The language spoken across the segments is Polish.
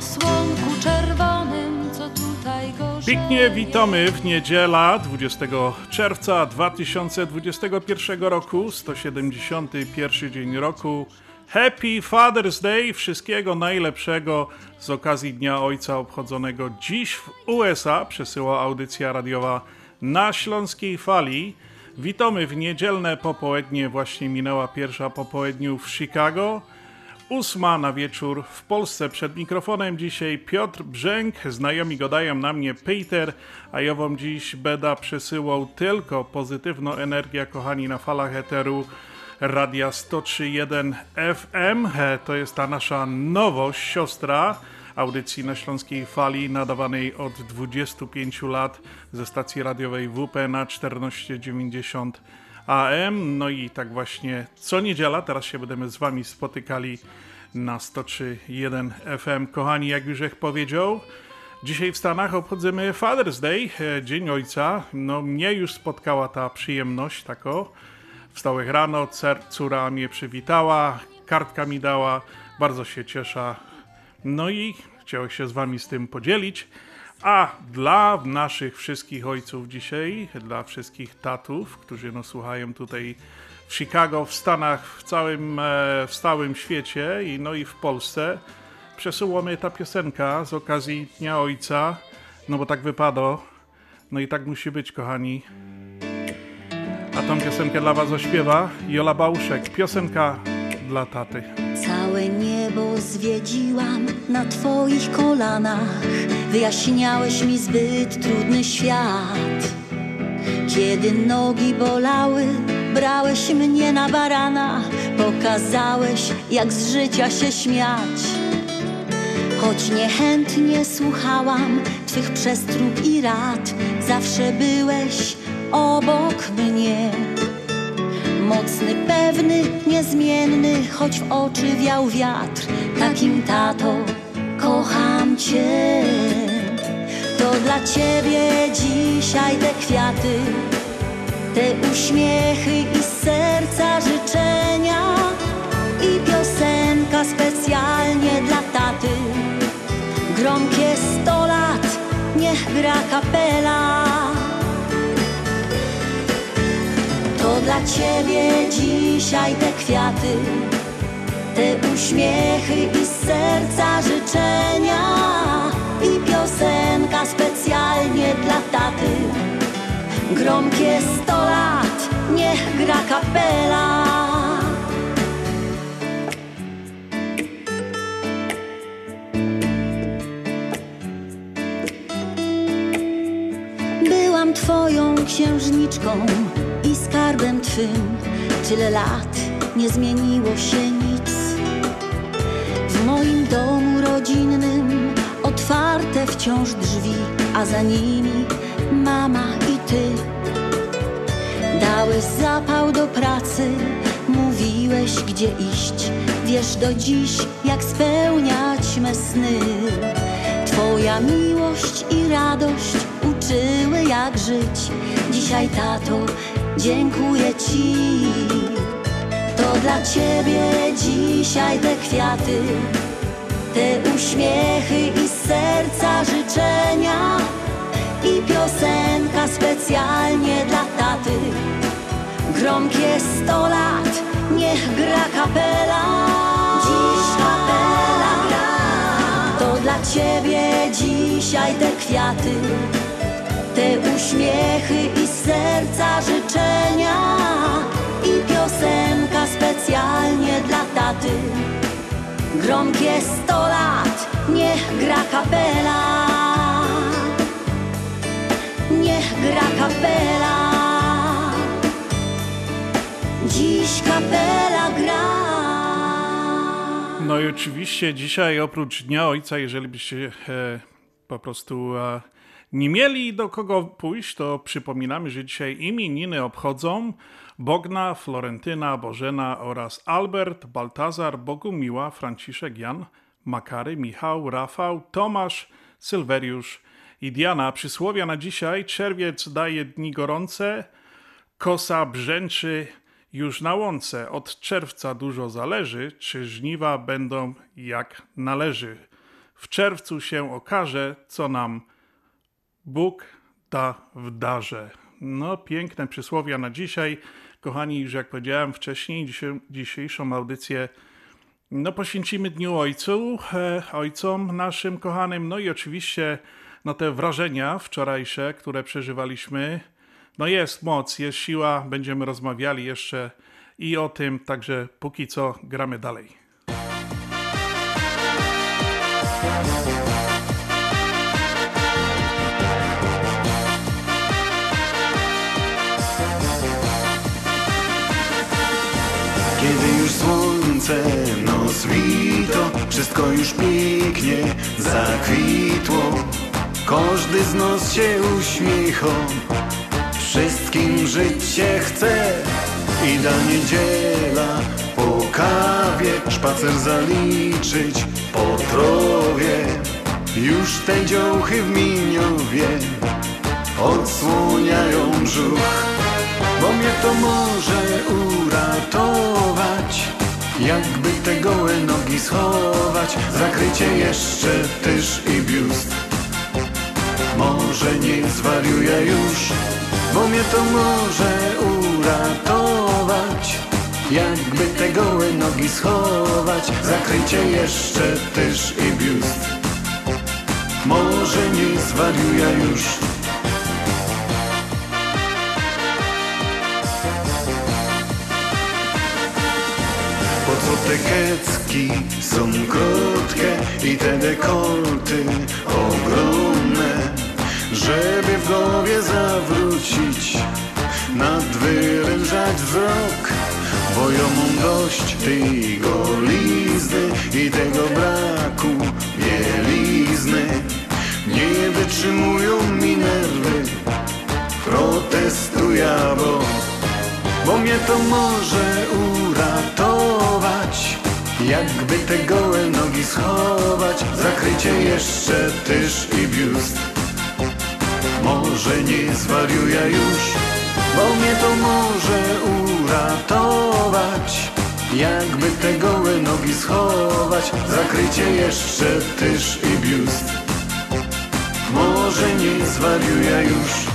słonku czerwonym, co tutaj go Pięknie witamy w niedziela 20 czerwca 2021 roku, 171 dzień roku. Happy Father's Day, wszystkiego najlepszego z okazji Dnia Ojca obchodzonego dziś w USA, przesyła audycja radiowa na Śląskiej Fali. Witamy w niedzielne popołudnie, właśnie minęła pierwsza po południu w Chicago. Ósma na wieczór w Polsce. Przed mikrofonem dzisiaj Piotr Brzęk. Znajomi gadają na mnie Peter, a ja wam dziś beda przesyłał tylko pozytywną energię, kochani, na falach eteru Radia 103.1 FM. E, To jest ta nasza nowość, siostra audycji na Śląskiej Fali, nadawanej od 25 lat ze stacji radiowej WP na 1490 AM. No i tak właśnie co niedziela, teraz się będziemy z Wami spotykali na 103.1 FM. Kochani, jak już powiedział, dzisiaj w Stanach obchodzimy Father's Day, e, Dzień Ojca. No mnie już spotkała ta przyjemność, tako. Wstałeś rano, cer, córa mnie przywitała, kartka mi dała, bardzo się cieszę. No i chciałem się z Wami z tym podzielić. A dla naszych wszystkich ojców dzisiaj, dla wszystkich tatów, którzy no słuchają tutaj w Chicago, w Stanach, w całym, e, w całym świecie i no i w Polsce, przesyłamy ta piosenka z okazji Dnia Ojca, no bo tak wypadło. No i tak musi być, kochani. A tą piosenkę dla Was ośpiewa Jola Bałuszek. Piosenka dla taty. Całe niebo zwiedziłam na Twoich kolanach. Wyjaśniałeś mi zbyt trudny świat. Kiedy nogi bolały, brałeś mnie na barana. Pokazałeś, jak z życia się śmiać. Choć niechętnie słuchałam Twych przestróg i rad, zawsze byłeś obok mnie. Mocny, pewny, niezmienny, choć w oczy wiał wiatr. Takim tato kocham Cię. To dla Ciebie dzisiaj te kwiaty, te uśmiechy i serca życzenia. I piosenka specjalnie dla taty. Gromkie sto lat, niech gra kapela. To dla Ciebie dzisiaj te kwiaty, te uśmiechy i z serca życzenia. I piosenka specjalnie dla taty. Gromkie sto lat, niech gra kapela. Byłam twoją księżniczką i skarbem twym. Tyle lat nie zmieniło się wciąż drzwi, a za nimi mama i ty. Dałeś zapał do pracy, mówiłeś gdzie iść. Wiesz do dziś, jak spełniać me sny. Twoja miłość i radość uczyły jak żyć. Dzisiaj, tato, dziękuję Ci. To dla Ciebie dzisiaj te kwiaty, te uśmiechy i serca życzenia. I piosenka specjalnie dla taty. Gromkie sto lat, niech gra kapela. Dziś kapela gra. To dla Ciebie dzisiaj te kwiaty, te uśmiechy i serca życzenia. I piosenka specjalnie dla taty. Gromkie sto lat, niech gra kapela. Niech gra kapela. Dziś kapela gra. No i oczywiście dzisiaj oprócz Dnia Ojca, jeżeli byście e, po prostu e, nie mieli do kogo pójść, to przypominamy, że dzisiaj imieniny obchodzą Bogna, Florentyna, Bożena oraz Albert, Baltazar, Bogumiła, Franciszek, Jan, Makary, Michał, Rafał, Tomasz, Sylweriusz i Diana. Przysłowia na dzisiaj czerwiec daje dni gorące, kosa brzęczy już na łące. Od czerwca dużo zależy, czy żniwa będą jak należy. W czerwcu się okaże, co nam Bóg da w darze. No, piękne przysłowia na dzisiaj. Kochani, już jak powiedziałem wcześniej, dzisiejszą audycję no, poświęcimy Dniu Ojcu, e, ojcom naszym kochanym, no i oczywiście no, te wrażenia wczorajsze, które przeżywaliśmy. No jest moc, jest siła, będziemy rozmawiali jeszcze i o tym, także póki co gramy dalej. Słońce nos wito, wszystko już pięknie zakwitło. Każdy z nas się uśmiecha, wszystkim życie chce. I da niedziela po kawie, szpacer zaliczyć po trowie. Już te dziołchy w miniowie odsłoniają brzuch bo mnie to może uratować. Jakby te gołe nogi schować, zakrycie jeszcze tyż i biust. Może nie zwariuję już, bo mnie to może uratować. Jakby te gołe nogi schować, zakrycie jeszcze tyż i biust. Może nie zwariuję już. Te kecki są krótkie i te dekolty ogromne, żeby w głowie zawrócić, nadwyrężać wzrok, bo ja dość tej golizny i tego braku bielizny. Nie wytrzymują mi nerwy, protestuję, bo bo mnie to może uratować. Jakby te gołe nogi schować, zakrycie jeszcze tyż i biust. Może nie zwariuję już, bo mnie to może uratować. Jakby te gołe nogi schować, zakrycie jeszcze tyż i biust. Może nie zwariuję już.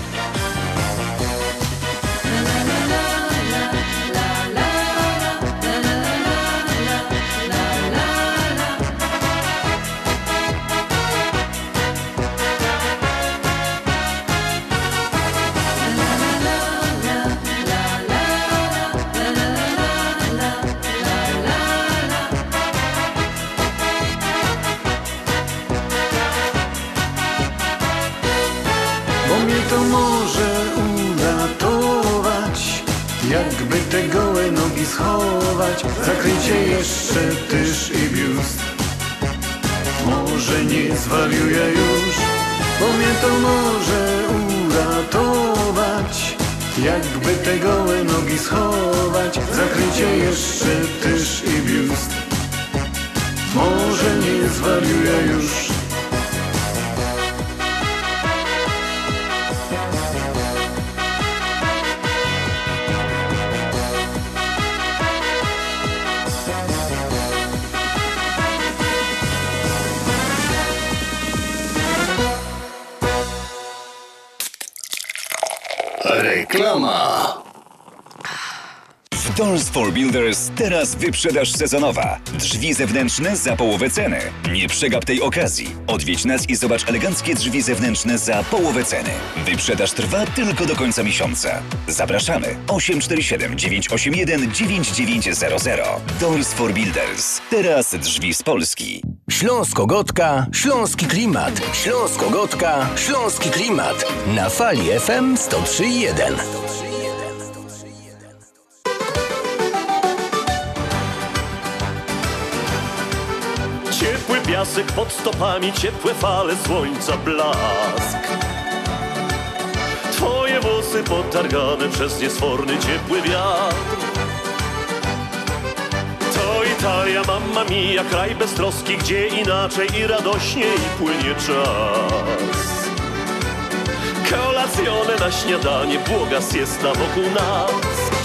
Teraz wyprzedaż sezonowa. Drzwi zewnętrzne za połowę ceny. Nie przegap tej okazji. Odwiedź nas i zobacz eleganckie drzwi zewnętrzne za połowę ceny. Wyprzedaż trwa tylko do końca miesiąca. Zapraszamy 847 981 9900. Doors for Builders. Teraz drzwi z Polski. Śląsko-Gotka, Śląski Klimat. Śląsko-Gotka, Śląski Klimat. Na fali FM 103.1. piasek pod stopami, ciepłe fale słońca blask. włosy potargane przez niesforny ciepły wiatr. To Italia, mamma mia, kraj bez troski, gdzie inaczej i radośniej płynie czas. Kolacjone na śniadanie, błoga siesta wokół nas.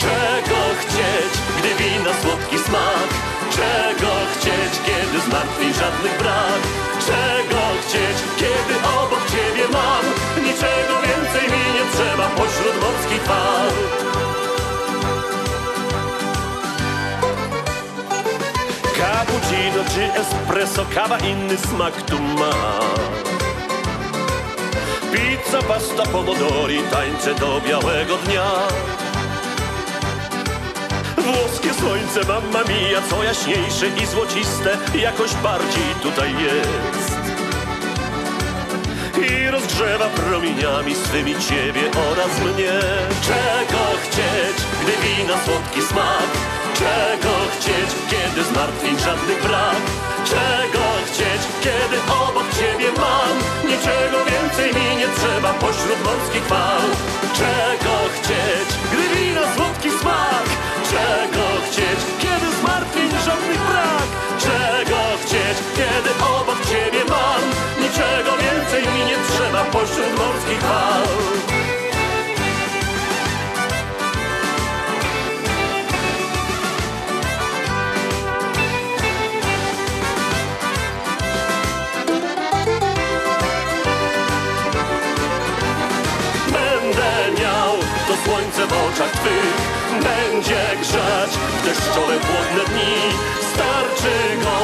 Czego chcieć, gdy wina słodki smak? Czego chcieć, kiedy zmartwień żadnych brak? Czego chcieć, kiedy obok ciebie mam? Niczego więcej mi nie trzeba pośród morskich fal. Cappuccino czy espresso, kawa inny smak tu ma. Pizza, pasta, pomodori, tańce do białego dnia. Włoskie słońce, mamma mia, co jaśniejsze i złociste, jakoś bardziej tutaj jest. I rozgrzewa promieniami swymi ciebie oraz mnie. Czego chcieć, gdy wina słodki smak? Czego chcieć, kiedy zmartwień żadnych brak? Czego chcieć, kiedy obok ciebie mam? Niczego więcej mi nie trzeba pośród morskich fal. Czego chcieć, gdy wina słodki oczach twych Będzie grzać deszczowe chłodne dni Starczy go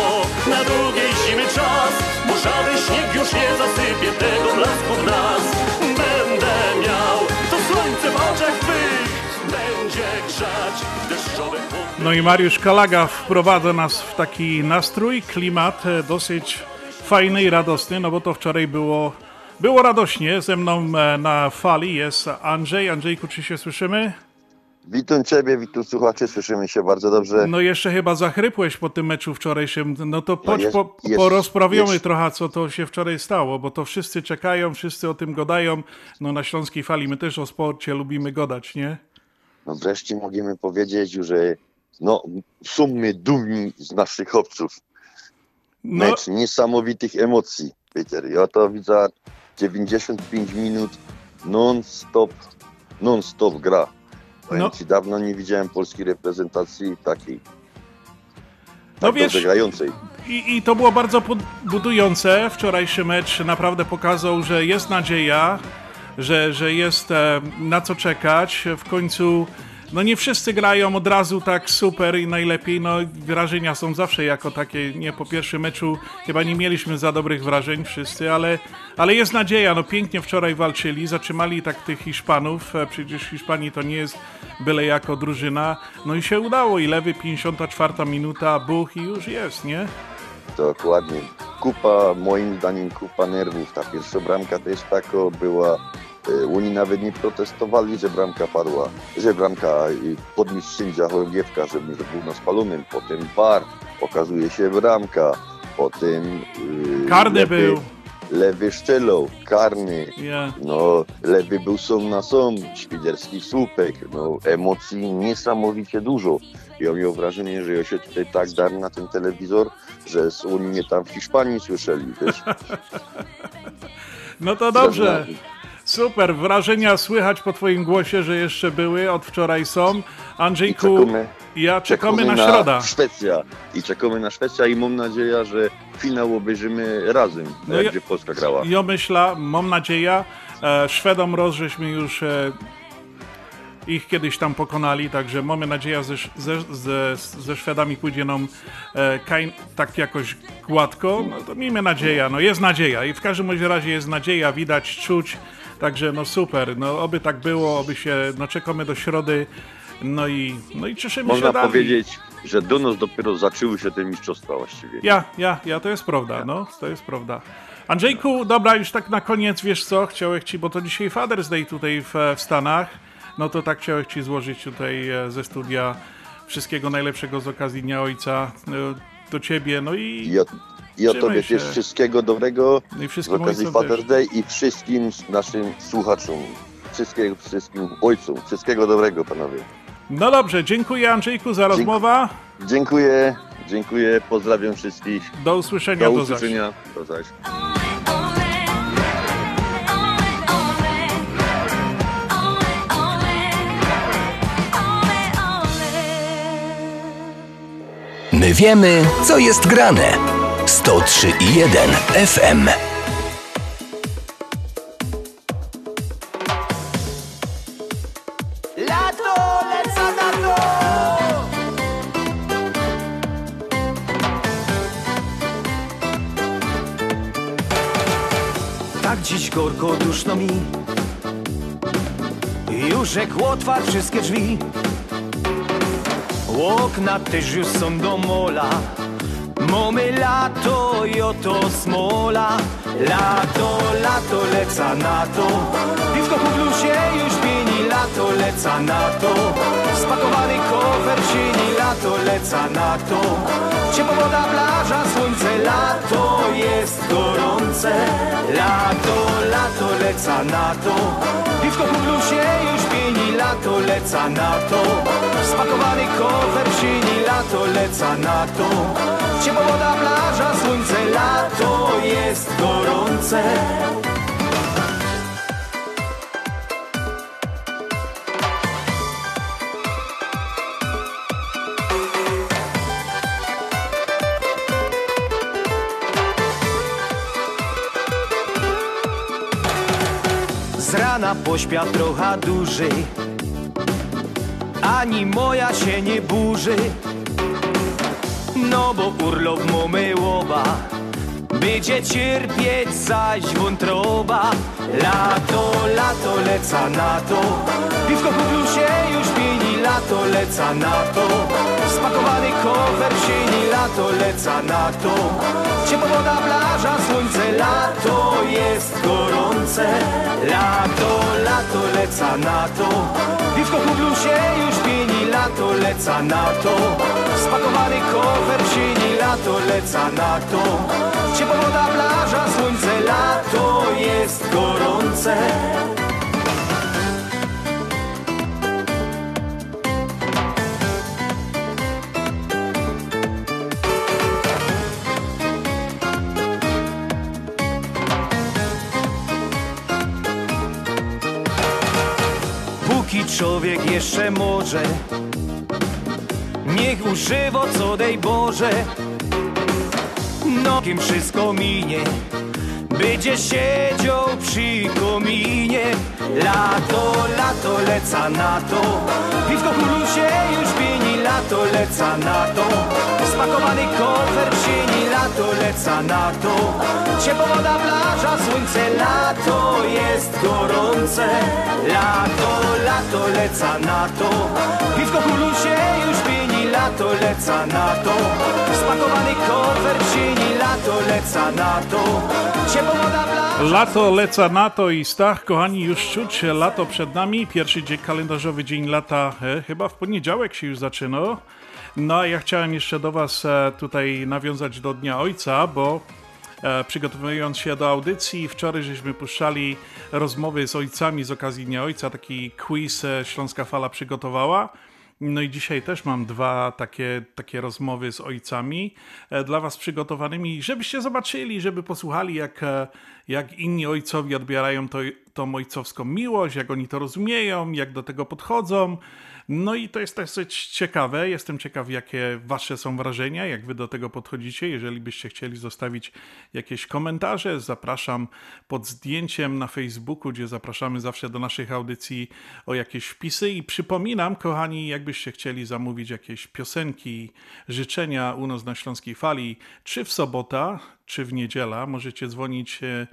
na długiej zimy czas Bo żaden śnieg już nie zasypie tego blasku w nas Będę miał to słońce w oczach twych No i Mariusz Kalaga wprowadza nas w taki nastrój, klimat e, dosyć fajny i radosny, no bo to wczoraj było, było radośnie. Ze mną e, na fali jest Andrzej. Andrzejku, czy się słyszymy? Witam Ciebie, witam słuchaczy, słyszymy się bardzo dobrze. No jeszcze chyba zachrypłeś po tym meczu wczorajszym. No to chodź, jest- po, jest- porozprawiamy jest. trochę, co to się wczoraj stało, bo to wszyscy czekają, wszyscy o tym gadają. No na Śląskiej Fali my też o sporcie lubimy gadać, nie? No wreszcie możemy powiedzieć, że no, są my dumni z naszych chłopców. No, Mecz niesamowitych emocji, Peter. Ja to widzę 95 minut non-stop, non-stop gra. Powiem No. Ci, dawno nie widziałem polskiej reprezentacji takiej. No Tak wiesz-. I, I to było bardzo budujące. Wczorajszy mecz naprawdę pokazał, że jest nadzieja, że, że jest e, na co czekać. W końcu, no nie wszyscy grają od razu tak super i najlepiej. No wrażenia są zawsze jako takie. Nie po pierwszym meczu chyba nie mieliśmy za dobrych wrażeń wszyscy, ale, ale jest nadzieja. No pięknie wczoraj walczyli, zatrzymali tak tych Hiszpanów. E, Przecież Hiszpanii to nie jest byle jako drużyna. No i się udało. I lewy 54 minuta, buch i już jest, nie? Dokładnie. Kupa, moim zdaniem, kupa nerwów. Ta pierwsza bramka też taka była. Oni nawet nie protestowali, że bramka padła, że bramka i podniósł sędzia Chorągiewka, żeby nie był na spalonym. Potem bar, okazuje się bramka. Potem yy, Karny lewy, był. lewy szczelał, karny. Ja. No, lewy był są na są, świderski słupek. No, emocji niesamowicie dużo. Ja miał wrażenie, że ja się tutaj tak darł na ten telewizor, że oni mnie tam w Hiszpanii słyszeli, wiesz. No to dobrze. Super, wrażenia słychać po twoim głosie, że jeszcze były, od wczoraj są. Andrzejku, I czekamy- ja czekamy na środa. Szwecja. I czekamy na Szwecja i mam nadzieję, że finał obejrzymy razem, No jak ja- gdzie Polska grała. Ja myślę, mam nadzieję, e, Szwedom roz, żeśmy już e, ich kiedyś tam pokonali, także mamy nadzieję, że ze, ze, ze Szwedami pójdzie nam e, kain, tak jakoś gładko. No to miejmy nadzieję, no jest nadzieja i w każdym razie jest nadzieja, widać, czuć, także no super, no oby tak było, oby się, no czekamy do środy, no i, no i cieszymy Można się dalej. powiedzieć, że do nas dopiero zaczęły się te mistrzostwa właściwie. Ja, ja, ja, to jest prawda, no, to jest prawda. Andrzejku, dobra, już tak na koniec, wiesz co, chciałem ci, bo to dzisiaj Father's Day tutaj w, w Stanach, no to tak chciałem ci złożyć tutaj e, ze studia wszystkiego najlepszego z okazji Dnia Ojca e, do ciebie, no i, Ja, ja Trzymaj Tobie się. też wszystkiego dobrego no i z okazji. Father's Day i wszystkim naszym słuchaczom. wszystkiego, wszystkim ojcom. Wszystkiego dobrego, panowie. No dobrze, dziękuję Andrzejku za rozmowę. Dziękuję, dziękuję, pozdrawiam wszystkich. Do usłyszenia, Do do zaś. usłyszenia. Do zaś. My wiemy, co jest grane. 103 i 1 FM. Tak dziś gorko duszno mi. Już jak otwarł wszystkie drzwi. Okna też już są do mola Mamy lato i oto smola. Lato, lato, leca na to. Piwko po bluzie już pieni Lato, leca na to. Spakowany kofer sieni Lato, leca na to. Ciepła woda, plaża, słońce Lato jest gorące. Lato, lato, leca na to. Piwko po bluzie już pieni Lato, leca na to. Spakowany kofer sieni Lato, leca na to Ciepła woda, plaża, słońce, lato jest gorące. Z rana trochę dłużej Ani moja się nie burzy No bo urlop mamy łoba Będzie cierpieć zaś wątroba. Lato, lato, leca na to. Piwko po bluzie już pieni Lato, leca na to Spakowany kofer sieni Lato, leca na to Ciepła woda, plaża, słońce Lato jest gorące. Lato, lato, leca na to Piwko po bluzie już pieni Lato, leca na to Spakowany kofer sieni Lato, leca na to Ciepła woda, plaża, słońce Lato jest gorące człowiek jeszcze może. Niech używa co dej Boże. No kim wszystko minie Będzie siedział przy kominie Lato, lato, leca na to. Piwko się już pieni Lato, leca na to. Spakowany kofer w sieni Lato, leca na to. Ciepła woda, plaża, słońce Lato jest gorące. Lato, lato, leca na to. Piwko się już pieni Lato, leca na to Spakowany kofer sieni Lato, leca na to Lato leca na to i Stach, kochani, już czuć lato przed nami. Pierwszy dzień kalendarzowy dzień lata, e, chyba w poniedziałek się już zaczyna. No a ja chciałem jeszcze do Was e, tutaj nawiązać do Dnia Ojca, bo e, przygotowując się do audycji, wczoraj żeśmy puszczali rozmowy z ojcami z okazji Dnia Ojca, taki quiz e, Śląska Fala przygotowała. No i dzisiaj też mam dwa takie, takie rozmowy z ojcami e, dla Was przygotowanymi, żebyście zobaczyli, żeby posłuchali, jak, e, jak inni ojcowie odbierają to, tą ojcowską miłość, jak oni to rozumieją, jak do tego podchodzą. No i to jest dosyć ciekawe. Jestem ciekaw, jakie Wasze są wrażenia, jak Wy do tego podchodzicie. Jeżeli byście chcieli zostawić jakieś komentarze, zapraszam pod zdjęciem na Facebooku, gdzie zapraszamy zawsze do naszych audycji o jakieś wpisy. I przypominam, kochani, jakbyście chcieli zamówić jakieś piosenki, życzenia u nas na Śląskiej Fali, czy w sobota, czy w niedziela, możecie dzwonić e,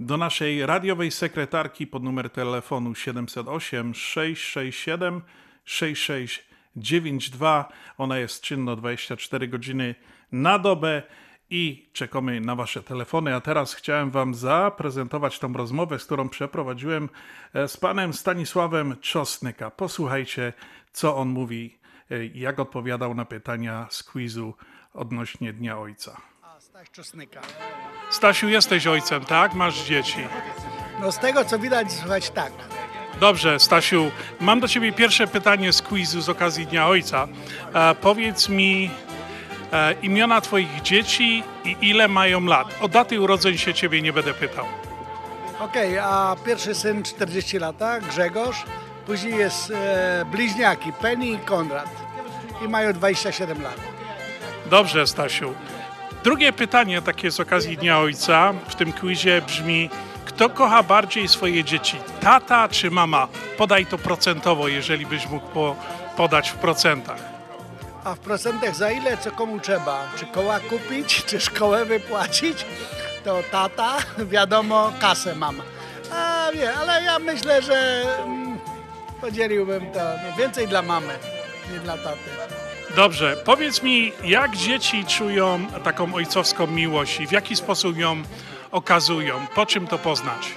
do naszej radiowej sekretarki pod numer telefonu 708 667 6692. Ona jest czynna 24 godziny na dobę i czekamy na Wasze telefony. A teraz chciałem Wam zaprezentować tą rozmowę, z którą przeprowadziłem e, z panem Stanisławem Czosnyka. Posłuchajcie, co on mówi, e, jak odpowiadał na pytania z quizu odnośnie Dnia Ojca. Czosnyka. Stasiu, jesteś ojcem, tak? Masz dzieci. No z tego co widać, słuchać tak. Dobrze, Stasiu, mam do ciebie pierwsze pytanie z quizu z okazji Dnia Ojca. E, powiedz mi e, imiona twoich dzieci i ile mają lat. O daty urodzeń się ciebie nie będę pytał. Okej, a pierwszy syn 40 lata, Grzegorz. Później jest e, bliźniaki, Penny i Konrad. I mają 27 lat. Dobrze, Stasiu. Drugie pytanie, takie z okazji Dnia Ojca w tym quizie brzmi: kto kocha bardziej swoje dzieci, tata czy mama? Podaj to procentowo, jeżeli byś mógł po, podać w procentach. A w procentach za ile, co komu trzeba? Czy koła kupić, czy szkołę wypłacić? To tata, wiadomo, kasę mama. A wie, ale ja myślę, że mm, podzieliłbym to no, więcej dla mamy, nie dla taty. Dobrze, powiedz mi, jak dzieci czują taką ojcowską miłość i w jaki sposób ją okazują? Po czym to poznać?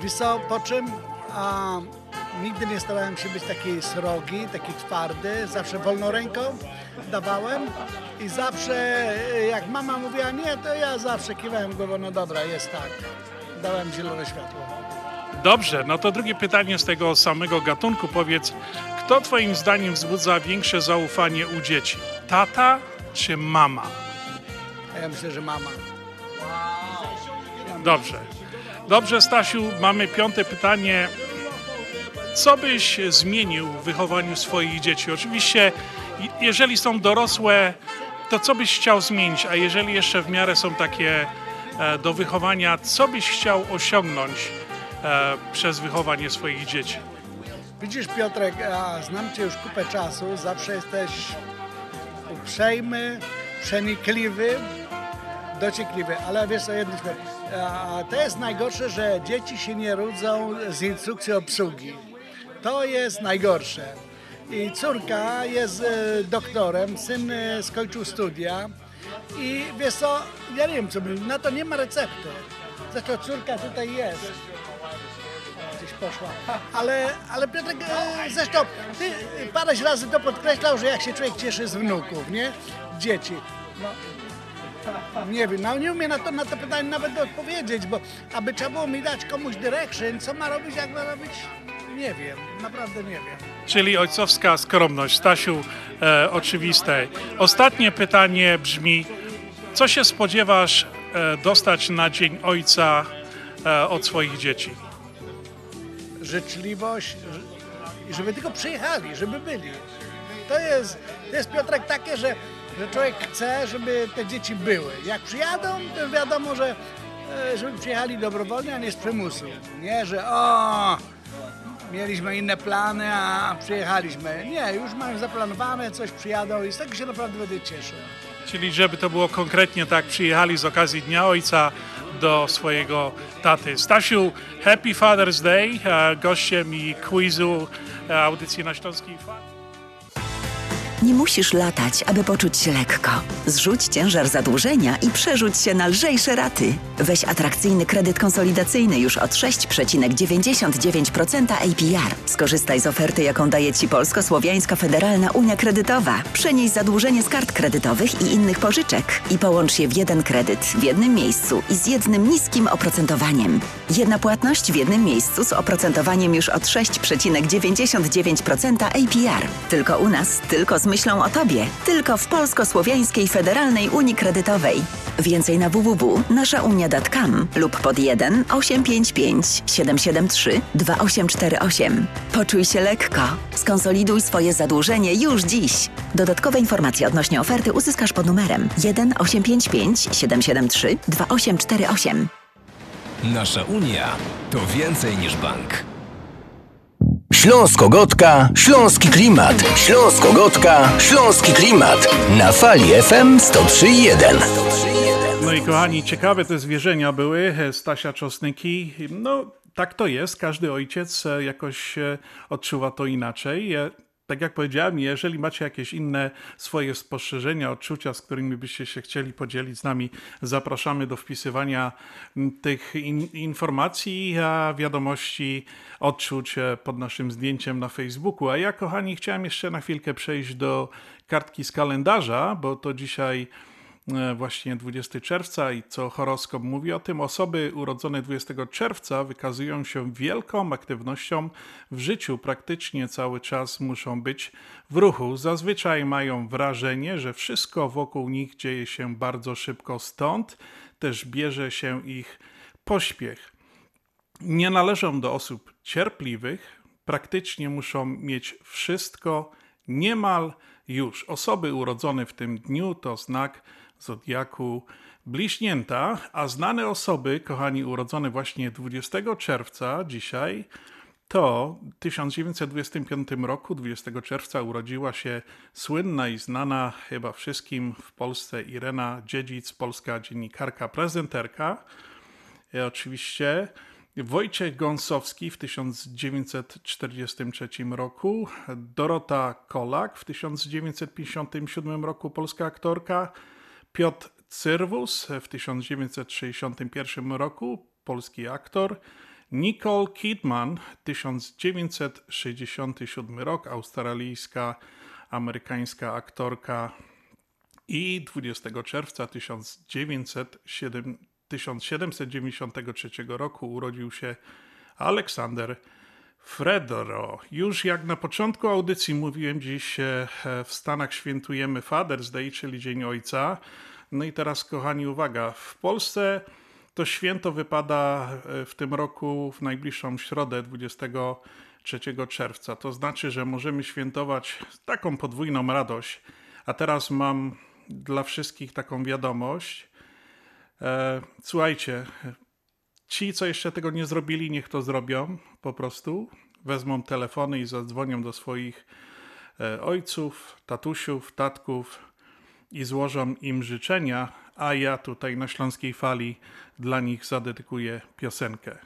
Wiesz co, po czym a, nigdy nie starałem się być taki srogi, taki twardy, zawsze wolną ręką dawałem i zawsze e, jak mama mówiła nie, to ja zawsze kiwałem głową, no dobra, jest tak. Dałem zielone światło. Dobrze, no to drugie pytanie z tego samego gatunku. Powiedz, kto Twoim zdaniem wzbudza większe zaufanie u dzieci? Tata czy mama? A ja myślę, że mama. Dobrze. Dobrze, Stasiu, mamy piąte pytanie. Co byś zmienił w wychowaniu swoich dzieci? Oczywiście, jeżeli są dorosłe, to co byś chciał zmienić? A jeżeli jeszcze w miarę są takie e, do wychowania, co byś chciał osiągnąć e, przez wychowanie swoich dzieci? Widzisz Piotrek, znam Cię już kupę czasu, zawsze jesteś uprzejmy, przenikliwy, dociekliwy, ale wiesz jedno słowo, a to jest najgorsze, że dzieci się nie rodzą z instrukcją obsługi. To jest najgorsze. I córka jest e, doktorem, syn e, skończył studia i wiesz co, ja nie wiem co, na to nie ma recepty. Zresztą córka tutaj jest gdzieś poszła. Ale, ale Piotrek, e, zresztą ty paręś razy to podkreślał, że jak się człowiek cieszy z wnuków, nie? Dzieci. No, nie wiem, no nie umiem na to, na to pytanie nawet odpowiedzieć, bo aby trzeba było mi dać komuś direction, co ma robić, jak ma robić, nie wiem, naprawdę nie wiem. Czyli ojcowska skromność. Stasiu, e, oczywiste. Ostatnie pytanie brzmi: co się spodziewasz e, dostać na Dzień Ojca e, od swoich dzieci? Życzliwość i żeby tylko przyjechali, żeby byli. To jest, to jest Piotrek takie, że, że człowiek chce, żeby te dzieci były. Jak przyjadą, to wiadomo, że e, żeby przyjechali dobrowolnie, a nie z przymusu. Nie, że o, mieliśmy inne plany, a przyjechaliśmy. Nie, już mają zaplanowane, coś przyjadą i z tego się naprawdę będę cieszył. Czyli żeby to było konkretnie tak, przyjechali z okazji Dnia Ojca do swojego taty. Stasiu, Happy Father's Day, gościem i quizu audycji na Śląskiej Fali. Nie musisz latać, aby poczuć się lekko. Zrzuć ciężar zadłużenia i przerzuć się na lżejsze raty. Weź atrakcyjny kredyt konsolidacyjny już od 6,99% APR. Skorzystaj z oferty, jaką daje Ci Polsko-Słowiańska Federalna Unia Kredytowa. Przenieś zadłużenie z kart kredytowych i innych pożyczek i połącz je w jeden kredyt w jednym miejscu i z jednym niskim oprocentowaniem. Jedna płatność w jednym miejscu z oprocentowaniem już od 6,99% APR. Tylko u nas, tylko z myślą o Tobie. Tylko w Polsko-Słowiańskiej Federalnej Unii Kredytowej. Więcej na www.naszaunia.com lub pod 1 855 773 2848. Poczuj się lekko. Skonsoliduj swoje zadłużenie już dziś. Dodatkowe informacje odnośnie oferty uzyskasz pod numerem 1 855 773 2848. Nasza Unia to więcej niż bank. Śląsko-Gotka, Śląski Klimat. Śląsko-Gotka, Śląski Klimat. Na fali FM 103.1. No i kochani, ciekawe te zwierzenia były, e, Stasia Czosnyki. No, tak to jest, każdy ojciec e, jakoś e, odczuwa to inaczej. Tak jak powiedziałem, jeżeli macie jakieś inne swoje spostrzeżenia, odczucia, z którymi byście się chcieli podzielić z nami, zapraszamy do wpisywania tych in, informacji, a wiadomości, odczuć e, pod naszym zdjęciem na Facebooku. A ja, kochani, chciałem jeszcze na chwilkę przejść do kartki z kalendarza, bo to dzisiaj właśnie 20 czerwca i co horoskop mówi o tym. Osoby urodzone 20 czerwca wykazują się wielką aktywnością w życiu. Praktycznie cały czas muszą być w ruchu. Zazwyczaj mają wrażenie, że wszystko wokół nich dzieje się bardzo szybko, stąd też bierze się ich pośpiech. Nie należą do osób cierpliwych, praktycznie muszą mieć wszystko niemal już. Osoby urodzone w tym dniu to znak zodiaku bliźnięta, a znane osoby, kochani, urodzone właśnie 20 czerwca dzisiaj, to w 1925 roku, 20 czerwca, urodziła się słynna i znana chyba wszystkim w Polsce Irena Dziedzic, polska dziennikarka, prezenterka. I oczywiście Wojciech Gąsowski w 1943 roku, Dorota Kolak w 1957 roku, polska aktorka, Piotr Cyrwus w 1961 roku, polski aktor, Nicole Kidman 1967 rok, australijska, amerykańska aktorka. I 20 czerwca 1907 1793 roku urodził się Aleksander Fredro. Już jak na początku audycji mówiłem, dziś e, w Stanach świętujemy Father's Day, czyli Dzień Ojca. No i teraz, kochani, uwaga. W Polsce to święto wypada e, w tym roku w najbliższą środę, 23 czerwca. To znaczy, że możemy świętować taką podwójną radość. A teraz mam dla wszystkich taką wiadomość. E, słuchajcie, ci, co jeszcze tego nie zrobili, niech to zrobią po prostu. Wezmą telefony i zadzwonią do swoich e, ojców, tatusiów, tatków i złożą im życzenia, a ja tutaj na Śląskiej Fali dla nich zadedykuję piosenkę.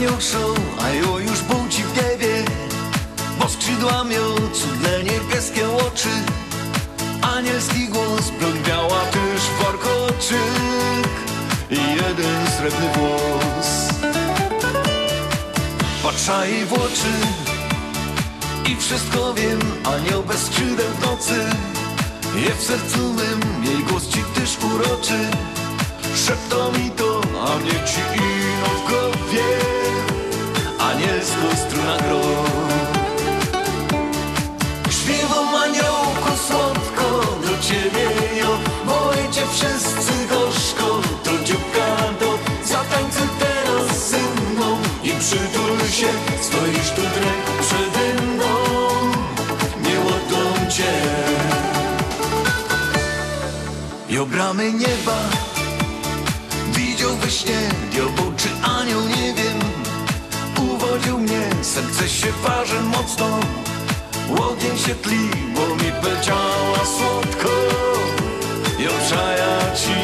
Show, a jo już budzi w niebie Bo skrzydła miał cudne niebieskie oczy. Anielski głos, blond biała też warkoczyk I jeden srebrny włos. Patrza jej w oczy i wszystko wiem Anioł bez skrzydeł w nocy. Je w sercu mym, jej głos ci też uroczy. Szepto mi to, a mnie ci ino w głowie Anielsko struna gro. Śpiewam aniołku słodko do ciebie jo. Boję cię wszyscy gorzko To dzióbka to zatańcuj teraz ze mną I przytul się, stoisz tu dręk przede mną. Nie łodą cię. Jo nieba widział we śnie czy anioł, nie mnie, serce się parzy mocno Łogień się tli, bo mi pelciała słodko I obszaja ci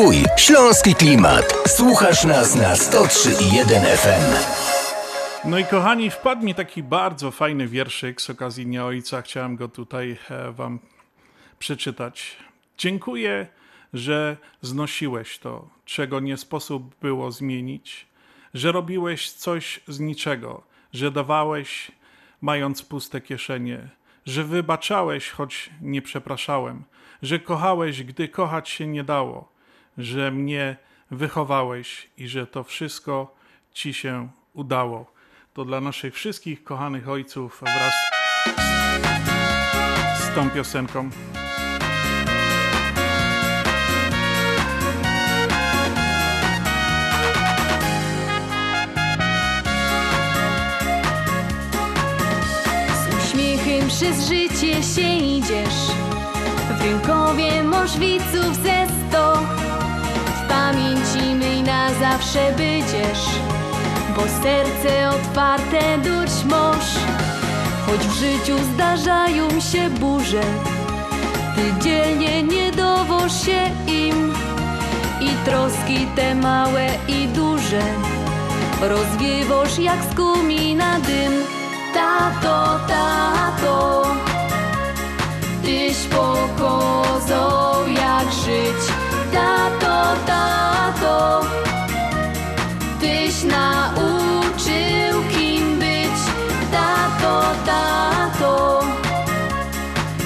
Twój śląski klimat. Słuchasz nas na 103,1 FM. No i kochani, wpadł mi taki bardzo fajny wierszyk z okazji Dnia Ojca. Chciałem go tutaj e, Wam przeczytać. Dziękuję, że znosiłeś to, czego nie sposób było zmienić, że robiłeś coś z niczego, że dawałeś, mając puste kieszenie, że wybaczałeś, choć nie przepraszałem, że kochałeś, gdy kochać się nie dało, że mnie wychowałeś i że to wszystko ci się udało. To dla naszych wszystkich kochanych ojców wraz z tą piosenką. Uśmiechem przez życie się idziesz W rękowie możwiców ze sto pamięci myj na zawsze będziesz. Bo serce otwarte duć moż Choć w życiu zdarzają się burze Ty dzielnie nie dowoż się im. I troski te małe i duże Rozwiewasz jak z kumina dym. Tato, tato Tyś pokazał jak żyć Tato, tato Tyś nauczył kim być. Tato, tato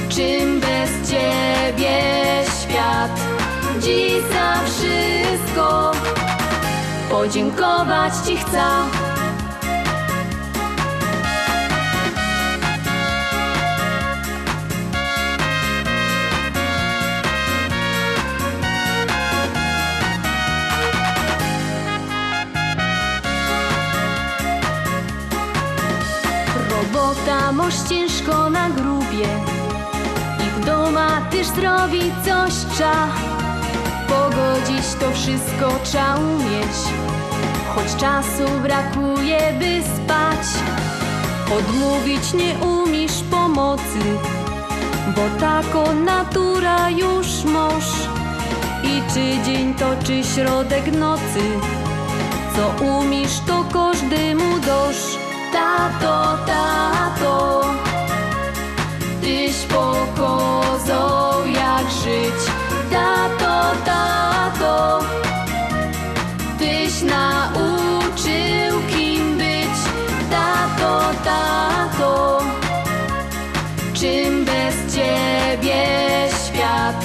Czym bez ciebie świat? Dziś za wszystko Podziękować ci chcę Robota moż ciężko na grubie. I w doma też zrobić coś trza Pogodzić to wszystko trzeba umieć. Choć czasu brakuje by spać. Odmówić nie umiesz pomocy Bo tako natura już moż I czy dzień to czy środek nocy? Co umiesz to każdemu dosz Tato, tato Tyś pokazał jak żyć. Tato, tato Tyś nauczył kim być. Tato, tato Czym bez ciebie świat?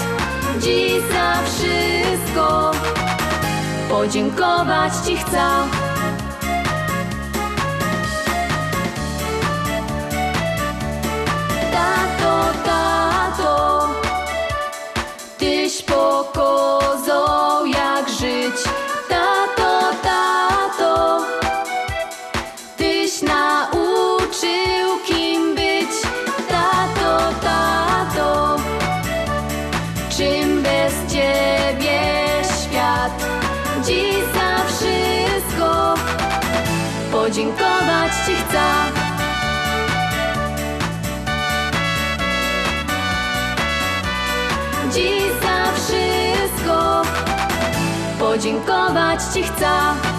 Dziś za wszystko Podziękować ci chcę Tato, tato Tyś pokazał Ci chcę.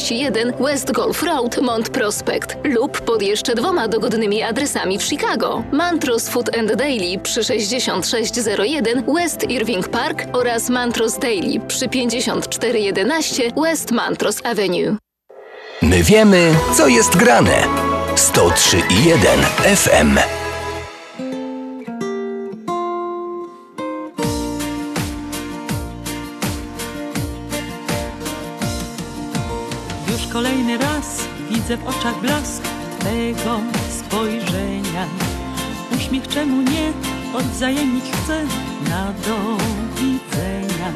West Golf Road, Mont Prospect lub pod jeszcze dwoma dogodnymi adresami w Chicago. Mantros Food and Daily przy 6601 West Irving Park oraz Mantros Daily przy 5411 West Mantros Avenue. My wiemy, co jest grane. 103,1 FM. Widzę w oczach blask Twego spojrzenia Uśmiech czemu nie odwzajemnić chcę na do widzenia.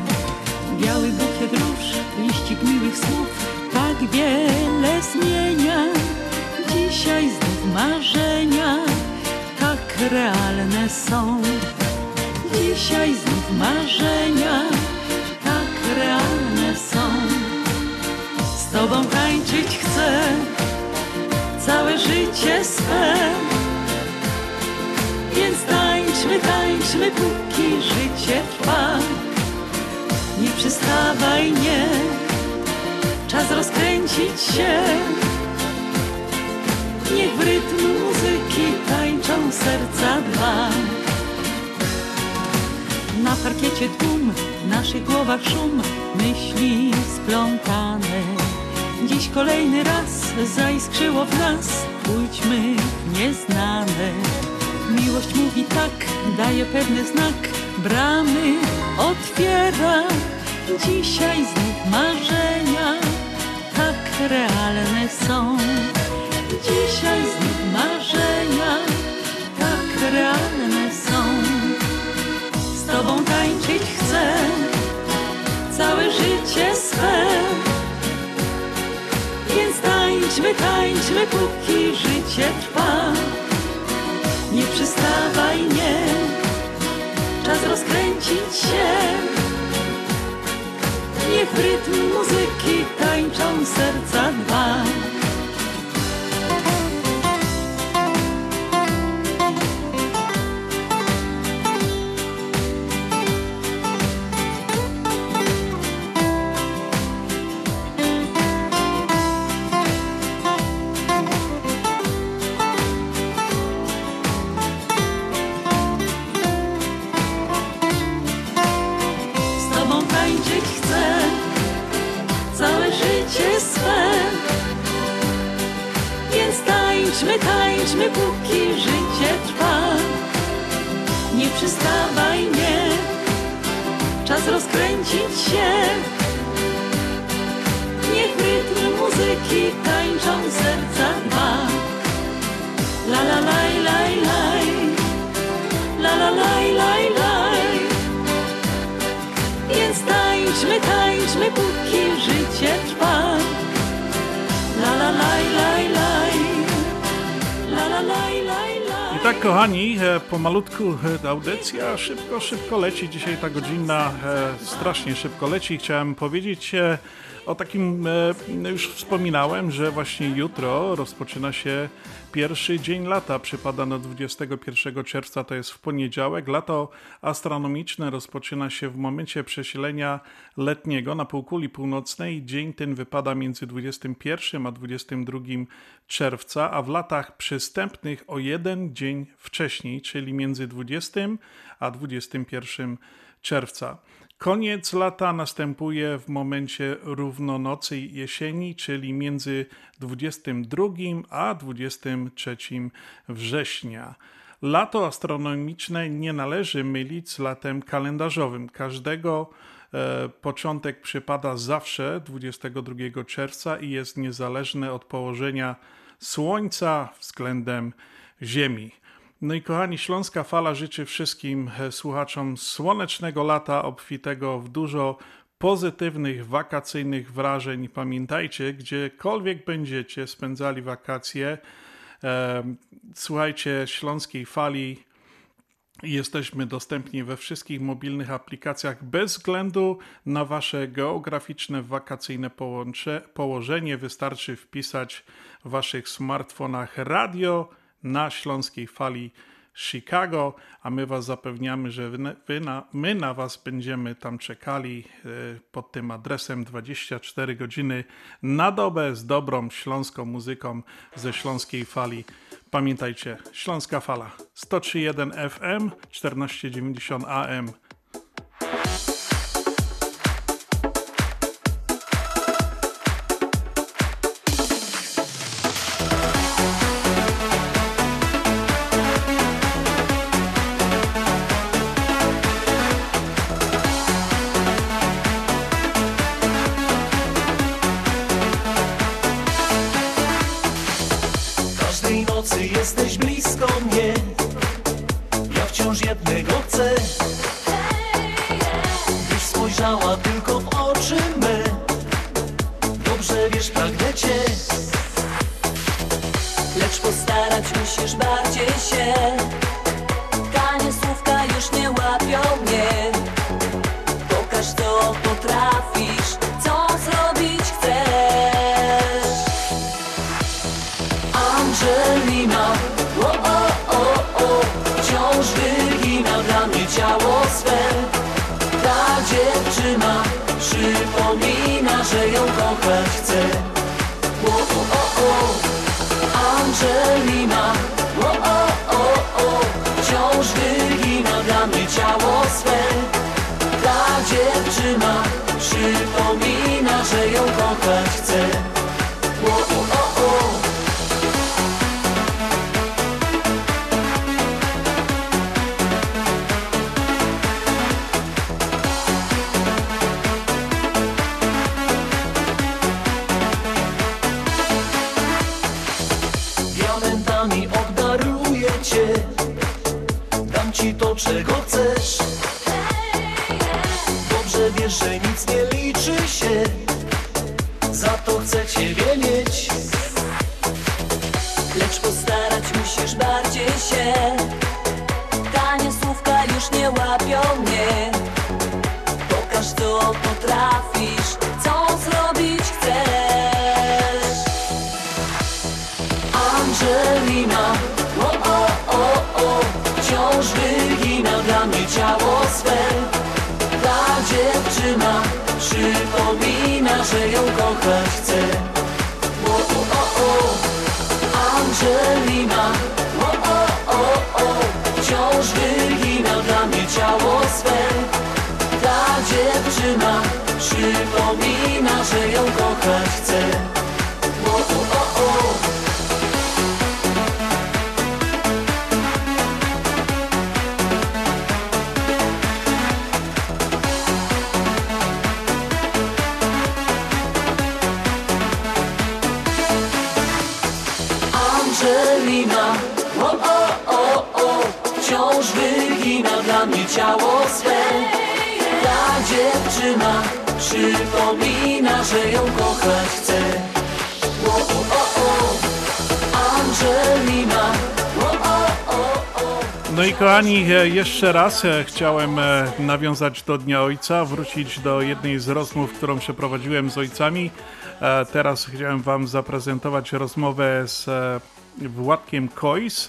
Biały bukiet róż, liścik miłych słów tak wiele zmienia. Dzisiaj znów marzenia tak realne są. Dzisiaj znów marzenia tak realne są. Z tobą tańczyć chcę całe życie swe. Więc tańczmy, tańczmy, póki życie trwa. Nie przystawaj, nie, czas rozkręcić się. Niech w rytm muzyki tańczą serca dwa. Na parkiecie tłum, w naszych głowach szum, myśli splątane. Dziś kolejny raz zaiskrzyło w nas, pójdźmy w nieznane. Miłość mówi tak, daje pewny znak, bramy otwiera. Dzisiaj znów marzenia tak realne są. Dzisiaj tańczmy, póki życie trwa. Nie przystawaj, nie, czas rozkręcić się. Niech rytm muzyki tańczą serca dwa. Tańczmy, tańczmy, póki życie trwa. Nie przystawaj, nie, czas rozkręcić się. Niech rytm muzyki tańczą serca dwa. La la laj, laj, laj, la la laj, laj, laj. Więc tańczmy, tańczmy, póki życie trwa. La la laj, laj, laj, tak, kochani, e, pomalutku e, audycja szybko, szybko leci. Dzisiaj ta godzina e, strasznie szybko leci. Chciałem powiedzieć o takim, e, już wspominałem, że właśnie jutro rozpoczyna się pierwszy dzień lata. Przypada na 21 czerwca, to jest w poniedziałek. Lato astronomiczne rozpoczyna się w momencie przesilenia letniego na półkuli północnej. Dzień ten wypada między 21 a 22 czerwca, a w latach przystępnych o jeden dzień wcześniej, czyli między 20 a 21 czerwca. Koniec lata następuje w momencie równonocy jesieni, czyli między 22 a 23 września. Lato astronomiczne nie należy mylić z latem kalendarzowym. Każdego e, początek przypada zawsze 22 czerwca i jest niezależny od położenia Słońca względem Ziemi. No i kochani, Śląska Fala życzy wszystkim e, słuchaczom słonecznego lata, obfitego w dużo pozytywnych, wakacyjnych wrażeń. Pamiętajcie, gdziekolwiek będziecie spędzali wakacje, e, słuchajcie Śląskiej Fali. Jesteśmy dostępni we wszystkich mobilnych aplikacjach bez względu na wasze geograficzne, wakacyjne połącze, położenie. Wystarczy wpisać w waszych smartfonach radio na Śląskiej Fali Chicago, a my was zapewniamy, że wy, na, my na was będziemy tam czekali e, pod tym adresem 24 godziny na dobę z dobrą śląską muzyką ze Śląskiej Fali. Pamiętajcie, Śląska Fala 103.1 FM, 1490 AM. Tylko w oczy me Dobrze wiesz, pragnę cię. Lecz postarać musisz bardziej się. Tanie słówka już nie łapią mnie. Pokaż co potrafisz Co zrobić chcesz. Angelina o, o, o, o Wciąż wygina dla mnie ciało swe przypomina, że ją kochać chcę. O, o, o, o. Angelina. O, o, o, o Wciąż wygina dla mnie ciało swe. Ta dziewczyna przypomina, że ją kochać chcę kochać chcę. O, o, o, o. Angelina. O, o, o, o Wciąż wygina dla mnie ciało swe. Ta dziewczyna przypomina, że ją kochać chcę przypomina, że ją kochać chcę o, o, o, o. Angelina No i kochani, e, jeszcze raz e, chciałem e, nawiązać do Dnia Ojca, wrócić do jednej z rozmów, którą przeprowadziłem z ojcami. Teraz chciałem Wam zaprezentować rozmowę z Władkiem Kojs.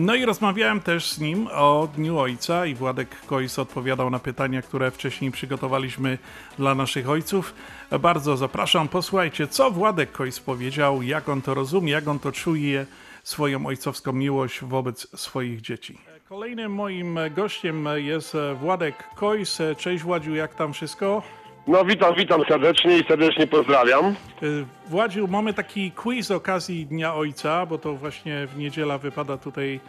No i rozmawiałem też z nim o Dniu Ojca i Władek Kojs odpowiadał na pytania, które wcześniej przygotowaliśmy dla naszych ojców. Bardzo zapraszam, posłuchajcie, co Władek Kojs powiedział, jak on to rozumie, jak on to czuje, swoją ojcowską miłość wobec swoich dzieci. Kolejnym moim gościem jest Władek Kojs. Cześć Władziu, jak tam wszystko? No witam, witam serdecznie i serdecznie pozdrawiam. Y, Władziu, mamy taki quiz z okazji Dnia Ojca, bo to właśnie w niedziela wypada tutaj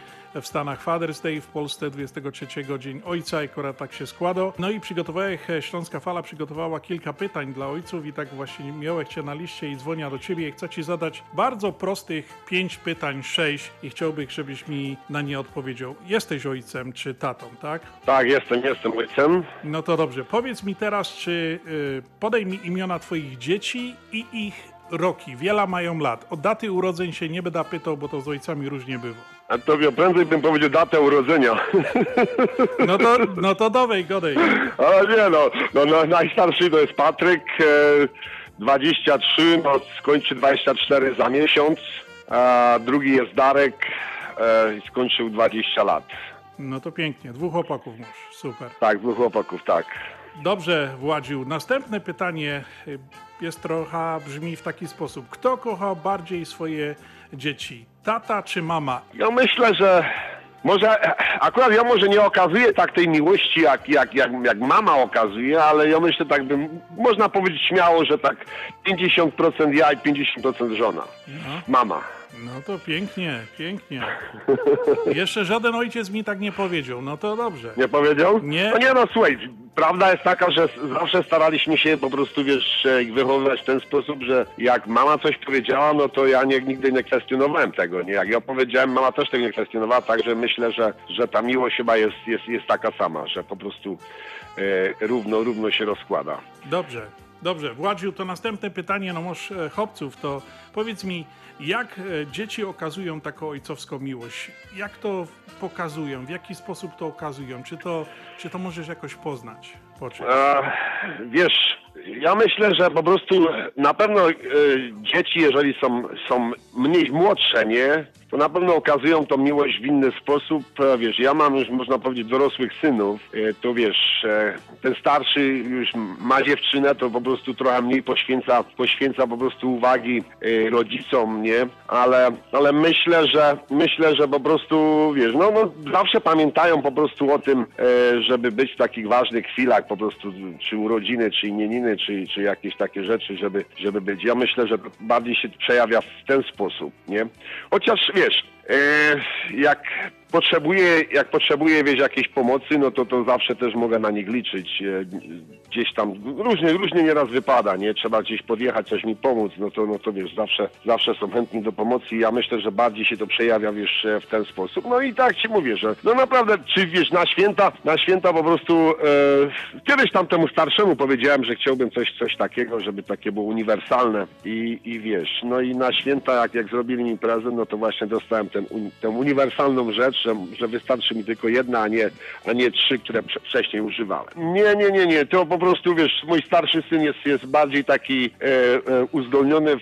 w Stanach Father's Day, w Polsce 23 Dzień Ojca, akurat tak się składa. No i przygotowałem, Śląska Fala przygotowała kilka pytań dla ojców i tak właśnie miałem cię na liście i dzwonię do ciebie i chcę ci zadać bardzo prostych pięć pytań, sześć i chciałbym, żebyś mi na nie odpowiedział. Jesteś ojcem czy tatą, tak? Tak, jestem, jestem ojcem. No to dobrze. Powiedz mi teraz, czy y, podaj mi imiona twoich dzieci i ich roki. Wiele mają lat. O daty urodzeń się nie będę pytał, bo to z ojcami różnie bywa. A tobie prędzej bym powiedział datę urodzenia. No to, no to dowej, godej. Ale nie no, no, no najstarszy to jest Patryk, e, 23, no skończy 24 za miesiąc, a drugi jest Darek e, i skończył 20 lat. No to pięknie. Dwóch chłopaków masz. Super. Tak, dwóch chłopaków, tak. Dobrze, Władziu. Następne pytanie y, jest trochę, brzmi w taki sposób. Kto kocha bardziej swoje dzieci? Tata czy mama? Ja myślę, że może akurat ja może nie okazuję tak tej miłości, jak, jak, jak, jak mama okazuje, ale ja myślę tak bym, można powiedzieć śmiało, że tak 50% ja i 50% żona. Mama. No to pięknie, pięknie. Jeszcze żaden ojciec mi tak nie powiedział, no to dobrze. Nie powiedział? Nie. No nie no, słuchaj, prawda jest taka, że zawsze staraliśmy się po prostu, wiesz, e, ich wychowywać w ten sposób, że jak mama coś powiedziała, no to ja nie, nigdy nie kwestionowałem tego, nie? Jak ja powiedziałem, mama też tego nie kwestionowała, także myślę, że, że ta miłość chyba jest, jest, jest taka sama, że po prostu e, równo, równo się rozkłada. Dobrze, dobrze. Władziu, to następne pytanie, no może chłopców, to powiedz mi, jak e, dzieci okazują taką ojcowską miłość? Jak to pokazują? W jaki sposób to okazują? Czy to, czy to możesz jakoś poznać? E, wiesz, ja myślę, że po prostu na pewno e, dzieci, jeżeli są, są mniej młodsze, nie, to na pewno okazują tą miłość w inny sposób. E, Wiesz, ja mam już, można powiedzieć, dorosłych synów, e, to wiesz, e, ten starszy już ma dziewczynę, to po prostu trochę mniej poświęca, poświęca po prostu uwagi rodzicom, nie, ale, ale myślę, że myślę, że po prostu, wiesz, no, no zawsze pamiętają po prostu o tym, żeby być w takich ważnych chwilach, po prostu, czy urodziny, czy imieniny, czy, czy jakieś takie rzeczy, żeby, żeby być. Ja myślę, że bardziej się przejawia w ten sposób, nie? Chociaż, wiesz, e, jak potrzebuję, jak potrzebuję, wiesz, jakiejś pomocy, no to, to zawsze też mogę na nich liczyć. E, Gdzieś tam, różnie, różnie nieraz wypada, nie? Trzeba gdzieś podjechać, coś mi pomóc, no to, no to wiesz, zawsze, zawsze są chętni do pomocy i ja myślę, że bardziej się to przejawia, wiesz, e, w ten sposób. No i tak ci mówię, że no naprawdę, czy wiesz, na święta, na święta po prostu, e, kiedyś tam temu starszemu powiedziałem, że chciałbym coś, coś takiego, żeby takie było uniwersalne i, i wiesz, no i na święta, jak, jak zrobili mi prezent, no to właśnie dostałem ten, tę uniwersalną rzecz, że, że wystarczy mi tylko jedna, a nie, a nie trzy, które wcześniej używałem. Nie, nie, nie, nie, to po prostu, wiesz, mój starszy syn jest, jest bardziej taki e, e, uzdolniony w,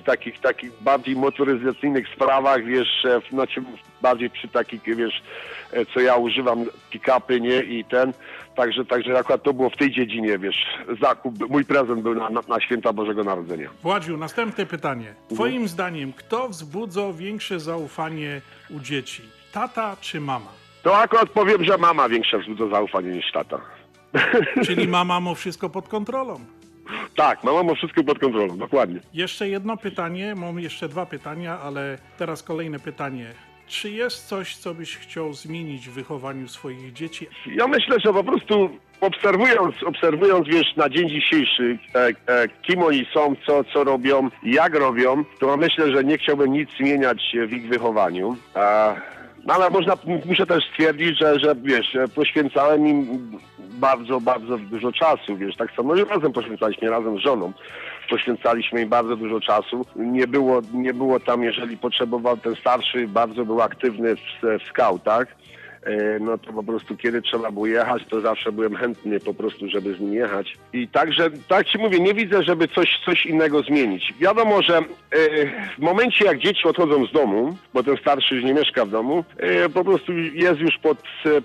w takich, takich bardziej motoryzacyjnych sprawach, wiesz, e, w, znaczy bardziej przy takich, wiesz, e, co ja używam, pick-upy, nie, i ten, także, także akurat to było w tej dziedzinie, wiesz, zakup, mój prezent był na, na, na święta Bożego Narodzenia. Władziu, następne pytanie. Twoim zdaniem, kto wzbudza większe zaufanie u dzieci? Tata czy mama? To akurat powiem, że mama większe wzbudza zaufanie niż tata. Czyli mama ma wszystko pod kontrolą. Tak, mama ma wszystko pod kontrolą, dokładnie. Jeszcze jedno pytanie, mam jeszcze dwa pytania, ale teraz kolejne pytanie. Czy jest coś, co byś chciał zmienić w wychowaniu swoich dzieci? Ja myślę, że po prostu obserwując, obserwując wiesz, na dzień dzisiejszy, e, e, kim oni są, co, co robią, jak robią, to myślę, że nie chciałbym nic zmieniać w ich wychowaniu. E, no ale można, muszę też stwierdzić, że, że wiesz, poświęcałem im bardzo, bardzo dużo czasu, wiesz, tak samo i razem poświęcaliśmy, razem z żoną poświęcaliśmy im bardzo dużo czasu. Nie było, nie było tam, jeżeli potrzebował ten starszy, bardzo był aktywny w, w skautach. E, no to po prostu kiedy trzeba było jechać, to zawsze byłem chętny po prostu, żeby z nim jechać. I także, tak ci mówię, nie widzę, żeby coś, coś innego zmienić. Wiadomo, że e, w momencie jak dzieci odchodzą z domu, bo ten starszy już nie mieszka w domu, e, po prostu jest już pod,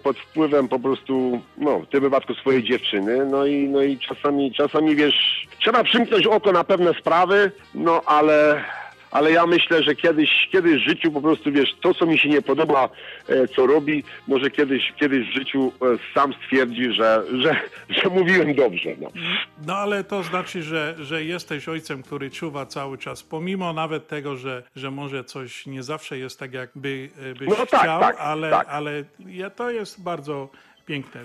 pod wpływem po prostu, no w tym wypadku swojej dziewczyny, no i, no i czasami, czasami wiesz, trzeba przymknąć oko na pewne sprawy, no ale ale ja myślę, że kiedyś, kiedyś w życiu po prostu, wiesz, to co mi się nie podoba, e, co robi, może kiedyś, kiedyś w życiu e, sam stwierdzi, że, że, że mówiłem dobrze. No. No ale to znaczy, że, że jesteś ojcem, który czuwa cały czas, pomimo nawet tego, że, że może coś nie zawsze jest tak, jakby e, byś No tak, chciał, tak, ale, tak. ale ja, to jest bardzo piękne.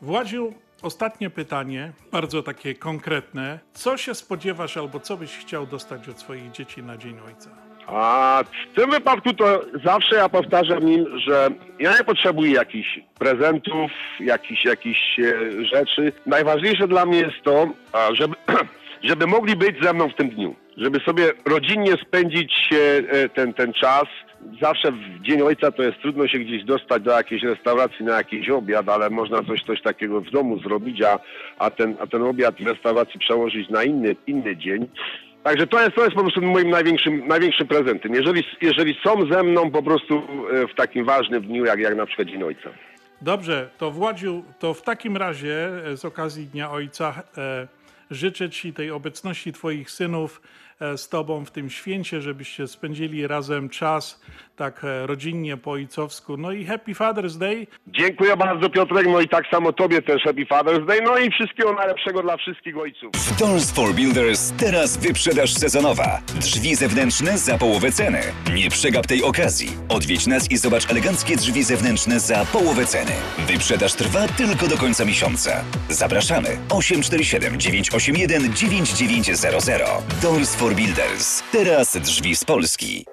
Władziu, ostatnie pytanie, bardzo takie konkretne. Co się spodziewasz albo co byś chciał dostać od swoich dzieci na Dzień Ojca? A w tym wypadku to zawsze ja powtarzam im, że ja nie potrzebuję jakichś prezentów, jakichś, jakichś e, rzeczy. Najważniejsze dla mnie jest to, żeby, żeby mogli być ze mną w tym dniu. Żeby sobie rodzinnie spędzić e, e, ten, ten czas. Zawsze w Dzień Ojca to jest trudno się gdzieś dostać do jakiejś restauracji na jakiś obiad, ale można coś, coś takiego w domu zrobić, a, a, ten, a ten obiad w restauracji przełożyć na inny, inny dzień. Także to jest, to jest po prostu moim największym, największym prezentem. Jeżeli, jeżeli są ze mną po prostu e, w takim ważnym dniu, jak, jak na przykład Dzień Ojca. Dobrze, to Władziu, to w takim razie e, z okazji Dnia Ojca e, życzę Ci tej obecności Twoich synów z Tobą w tym święcie, żebyście spędzili razem czas tak e, rodzinnie po ojcowsku. No i Happy Father's Day. Dziękuję bardzo Piotrek, no i tak samo Tobie też Happy Father's Day, no i wszystkiego najlepszego dla wszystkich ojców. W Doors for Builders teraz wyprzedaż sezonowa. Drzwi zewnętrzne za połowę ceny. Nie przegap tej okazji. Odwiedź nas i zobacz eleganckie drzwi zewnętrzne za połowę ceny. Wyprzedaż trwa tylko do końca miesiąca. Zapraszamy 847 981 9900. Doors for Builders. Teraz drzwi z Polski.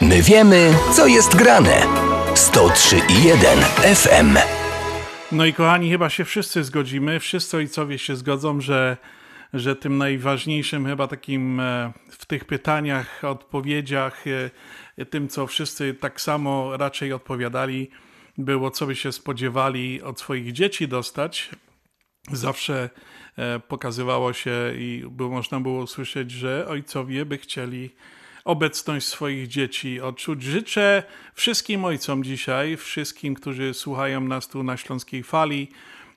My wiemy, co jest grane. 103,1 FM. No i kochani, chyba się wszyscy zgodzimy, wszyscy ojcowie się zgodzą, że, że tym najważniejszym chyba takim e, w tych pytaniach, odpowiedziach, e, tym co wszyscy tak samo raczej odpowiadali, było co by się spodziewali od swoich dzieci dostać. Zawsze e, pokazywało się i można było usłyszeć, że ojcowie by chcieli obecność swoich dzieci odczuć. Życzę wszystkim ojcom dzisiaj, wszystkim, którzy słuchają nas tu na Śląskiej Fali,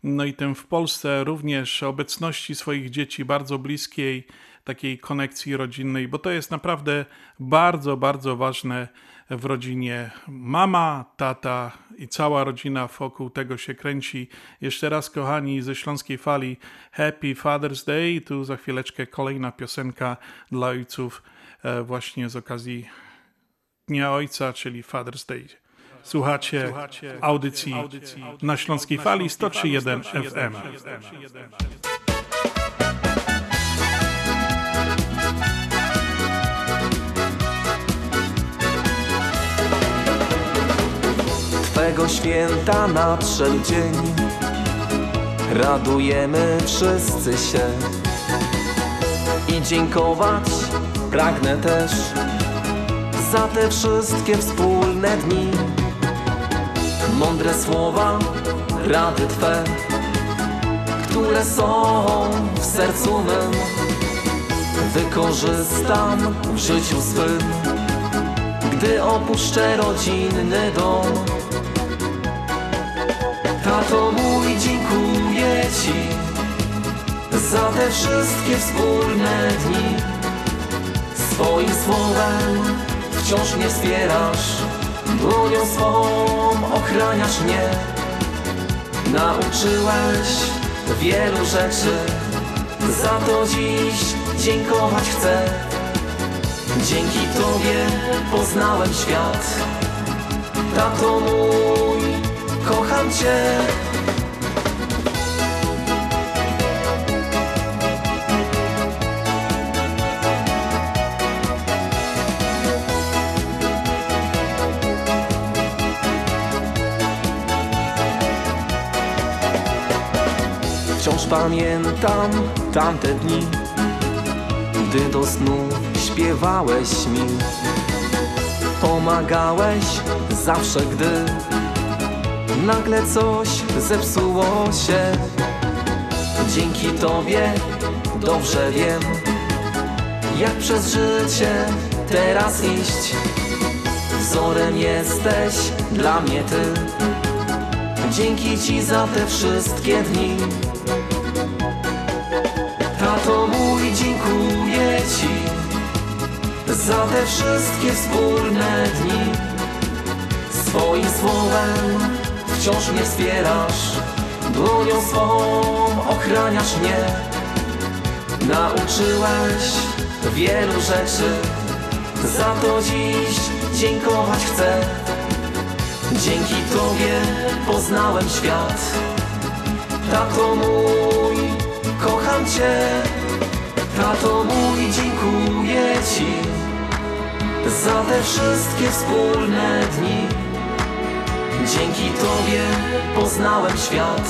no i tym w Polsce również obecności swoich dzieci bardzo bliskiej, takiej konekcji rodzinnej, bo to jest naprawdę bardzo, bardzo ważne w rodzinie. Mama, tata i cała rodzina wokół tego się kręci. Jeszcze raz, kochani, ze Śląskiej Fali, Happy Father's Day. Tu za chwileczkę kolejna piosenka dla ojców e, właśnie z okazji Dnia Ojca, czyli Father's Day. Słuchacie, audycji, na Śląskiej Fali 103.1 FM. Twego święta nadszedł dzień. Radujemy wszyscy się. I dziękować pragnę też Za te wszystkie wspólne dni. Mądre słowa, rady Twe Które są w sercu mym. Wykorzystam w życiu swym Gdy opuszczę rodzinny dom Tato mój, dziękuję Ci za te wszystkie wspólne dni. Swoim słowem wciąż mnie wspierasz, dłonią swą ochraniasz mnie. Nauczyłeś wielu rzeczy, za to dziś dziękować chcę. Dzięki Tobie poznałem świat. Tato mój, kocham Cię. Wciąż pamiętam tamte dni, gdy do snu śpiewałeś mi. Pomagałeś zawsze, gdy nagle coś zepsuło się. Dzięki Tobie dobrze wiem, jak przez życie teraz iść. Wzorem jesteś dla mnie Ty. Dzięki Ci za te wszystkie dni. Tato mój, dziękuję Ci za te wszystkie wspólne dni. Swoim słowem wciąż mnie wspierasz, dłonią swą ochraniasz mnie. Nauczyłeś wielu rzeczy, za to dziś dziękować chcę. Dzięki Tobie poznałem świat. Tato mój, kocham Cię. Tato mój, dziękuję Ci za te wszystkie wspólne dni. Dzięki Tobie poznałem świat.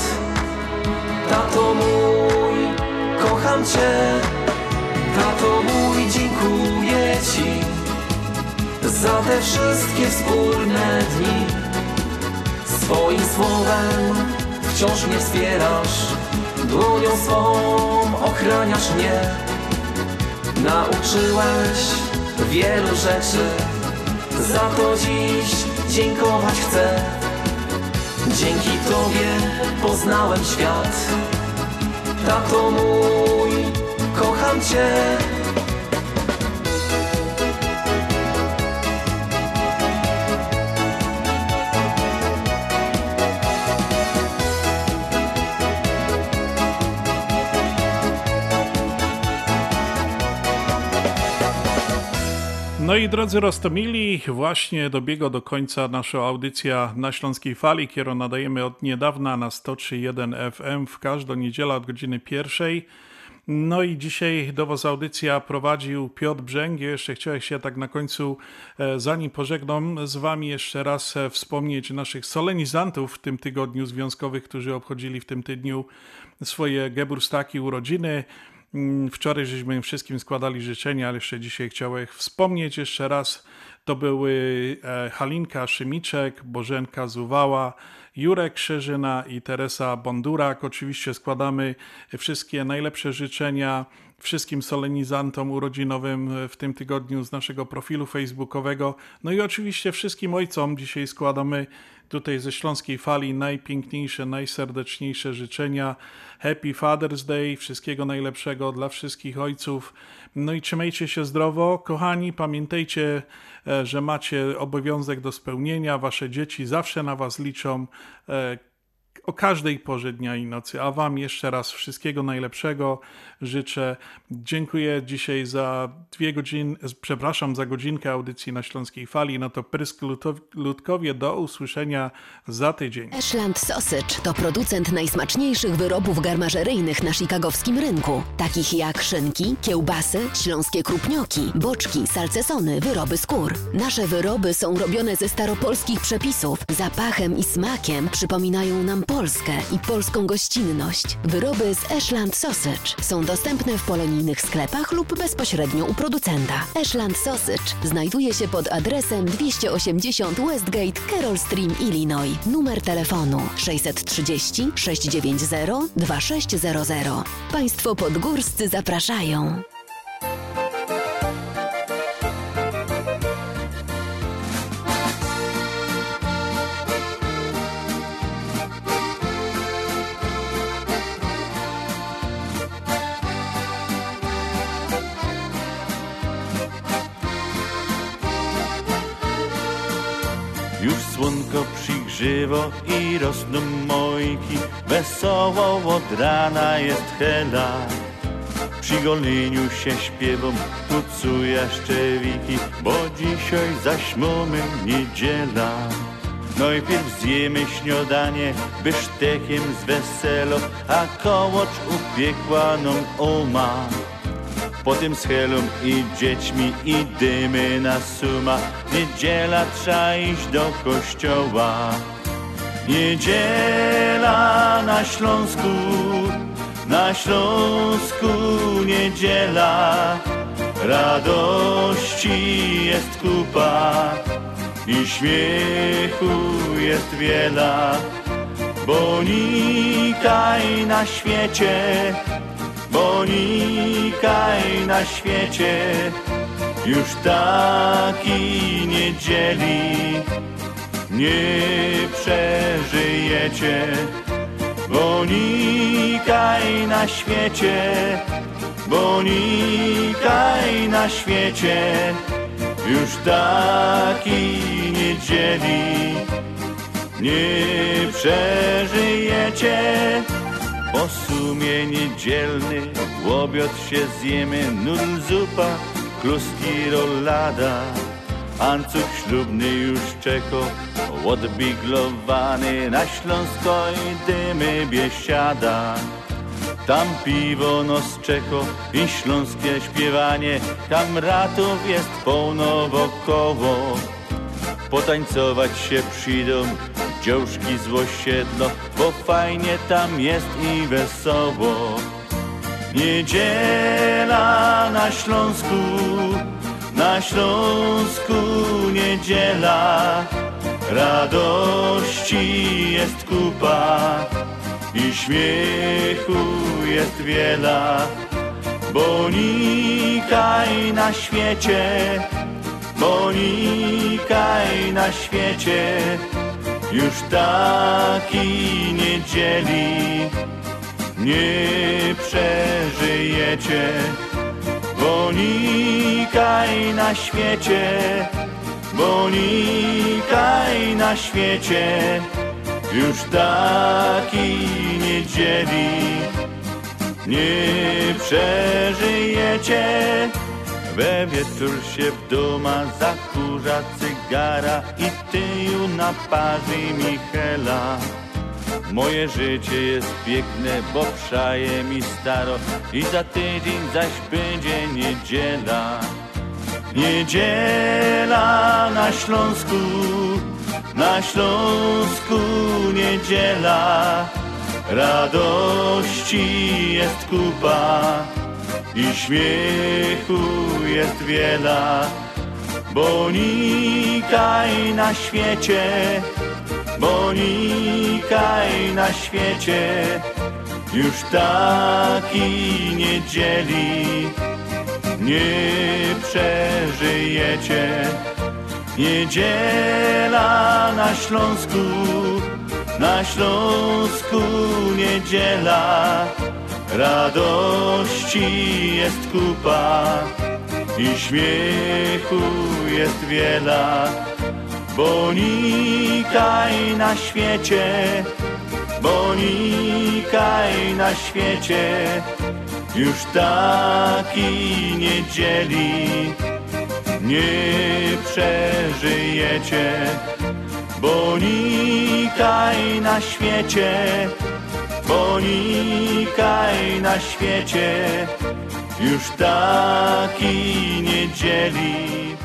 Tato mój, kocham Cię. Tato mój, dziękuję Ci za te wszystkie wspólne dni. Swoim słowem wciąż mnie wspierasz, dłonią swą ochraniasz mnie. Nauczyłeś wielu rzeczy, za to dziś dziękować chcę. Dzięki Tobie poznałem świat. Tato mój, kocham Cię. No i drodzy Rostomili, właśnie dobiega do końca nasza audycja na Śląskiej Fali, którą nadajemy od niedawna na 103.1 FM w każdą niedzielę od godziny pierwszej. No i dzisiaj do Was audycja prowadził Piotr Brzęg. Jeszcze chciałem się tak na końcu, e, zanim pożegnam z Wami, jeszcze raz e, wspomnieć naszych solenizantów w tym tygodniu związkowych, którzy obchodzili w tym tygodniu swoje geburstaki, urodziny. Mm, Wczoraj żeśmy im wszystkim składali życzenia, ale jeszcze dzisiaj chciałem wspomnieć jeszcze raz. To były e, Halinka Szymiczek, Bożenka Zuwała, Jurek Krzyżyna i Teresa Bondurak. Oczywiście składamy wszystkie najlepsze życzenia wszystkim solenizantom urodzinowym w tym tygodniu z naszego profilu facebookowego. No i oczywiście wszystkim ojcom dzisiaj składamy tutaj ze Śląskiej Fali najpiękniejsze, najserdeczniejsze życzenia. Happy Father's Day, wszystkiego najlepszego dla wszystkich ojców. No i trzymajcie się zdrowo. Kochani, pamiętajcie, e, że macie obowiązek do spełnienia. Wasze dzieci zawsze na Was liczą e, o każdej porze dnia i nocy. A Wam jeszcze raz wszystkiego najlepszego życzę. Dziękuję dzisiaj za dwie godziny, przepraszam, za godzinkę audycji na Śląskiej Fali. No to Prysk Ludkowie, do usłyszenia za tydzień. Ashland Sausage to producent najsmaczniejszych wyrobów garmażeryjnych na chicagowskim rynku, takich jak szynki, kiełbasy, śląskie krupnioki, boczki, salcesony, wyroby skór. Nasze wyroby są robione ze staropolskich przepisów. Zapachem i smakiem przypominają nam Polskę i polską gościnność. Wyroby z Ashland Sausage są dostępne w polonijnych sklepach lub bezpośrednio u producenta. Ashland Sausage znajduje się pod adresem 280 Westgate, Carroll Stream, Illinois. Numer telefonu 630 690 2600. Państwo podgórscy zapraszają. Słonko przygrzywo i rosną mojki, wesoło od rana jest hela. Przy goleniu się śpiewą tucuja szczewiki, bo dzisiaj zaś mamy niedziela. Najpierw zjemy śniadanie bysztekiem z weselo, a kołocz upiekła nam oma. Potem z Helą i dziećmi idziemy na suma. Niedziela trzeba iść do kościoła. Niedziela na Śląsku, na Śląsku niedziela. Radości jest kupa i śmiechu jest wiela. Bo nikaj na świecie bo nikaj na świecie już takiej niedzieli nie przeżyjecie. Bo nikaj na świecie, bo nikaj na świecie już takiej niedzieli nie przeżyjecie. Po sumie niedzielny łobiot się zjemy, nudl zupa, kluski rolada. Ancuk ślubny już czeko, odbiglowany na Śląsko i dymy biesiada. Tam piwo nos czeko i śląskie śpiewanie, tam ratów jest pełno wokoło. Potańcować się przyjdą dziążki z osiedlo, bo fajnie tam jest i wesoło. Niedziela na Śląsku, na Śląsku niedziela, radości jest kupa i śmiechu jest wiela, bo nikaj na świecie, bo nikaj na świecie już takiej niedzieli. Nie przeżyjecie, bo nikaj na świecie, bo nikaj na świecie już takiej niedzieli. Nie przeżyjecie, We wieczór się w doma zakurza cygara i tyju na parzy Michela. Moje życie jest piękne, bo przaje mi staro i za tydzień zaś będzie niedziela. Niedziela na Śląsku, na Śląsku niedziela. Radości jest kupa i śmiechu jest wiela. Bo nikaj na świecie, bo nikaj na świecie już takiej niedzieli nie przeżyjecie. Niedziela na Śląsku, na Śląsku niedziela. Radości jest kupa i śmiechu jest wiela. Bo nikaj na świecie, bo nikaj na świecie już takiej niedzieli nie przeżyjecie, bo nikaj na świecie, bo nikaj na świecie już takiej niedzieli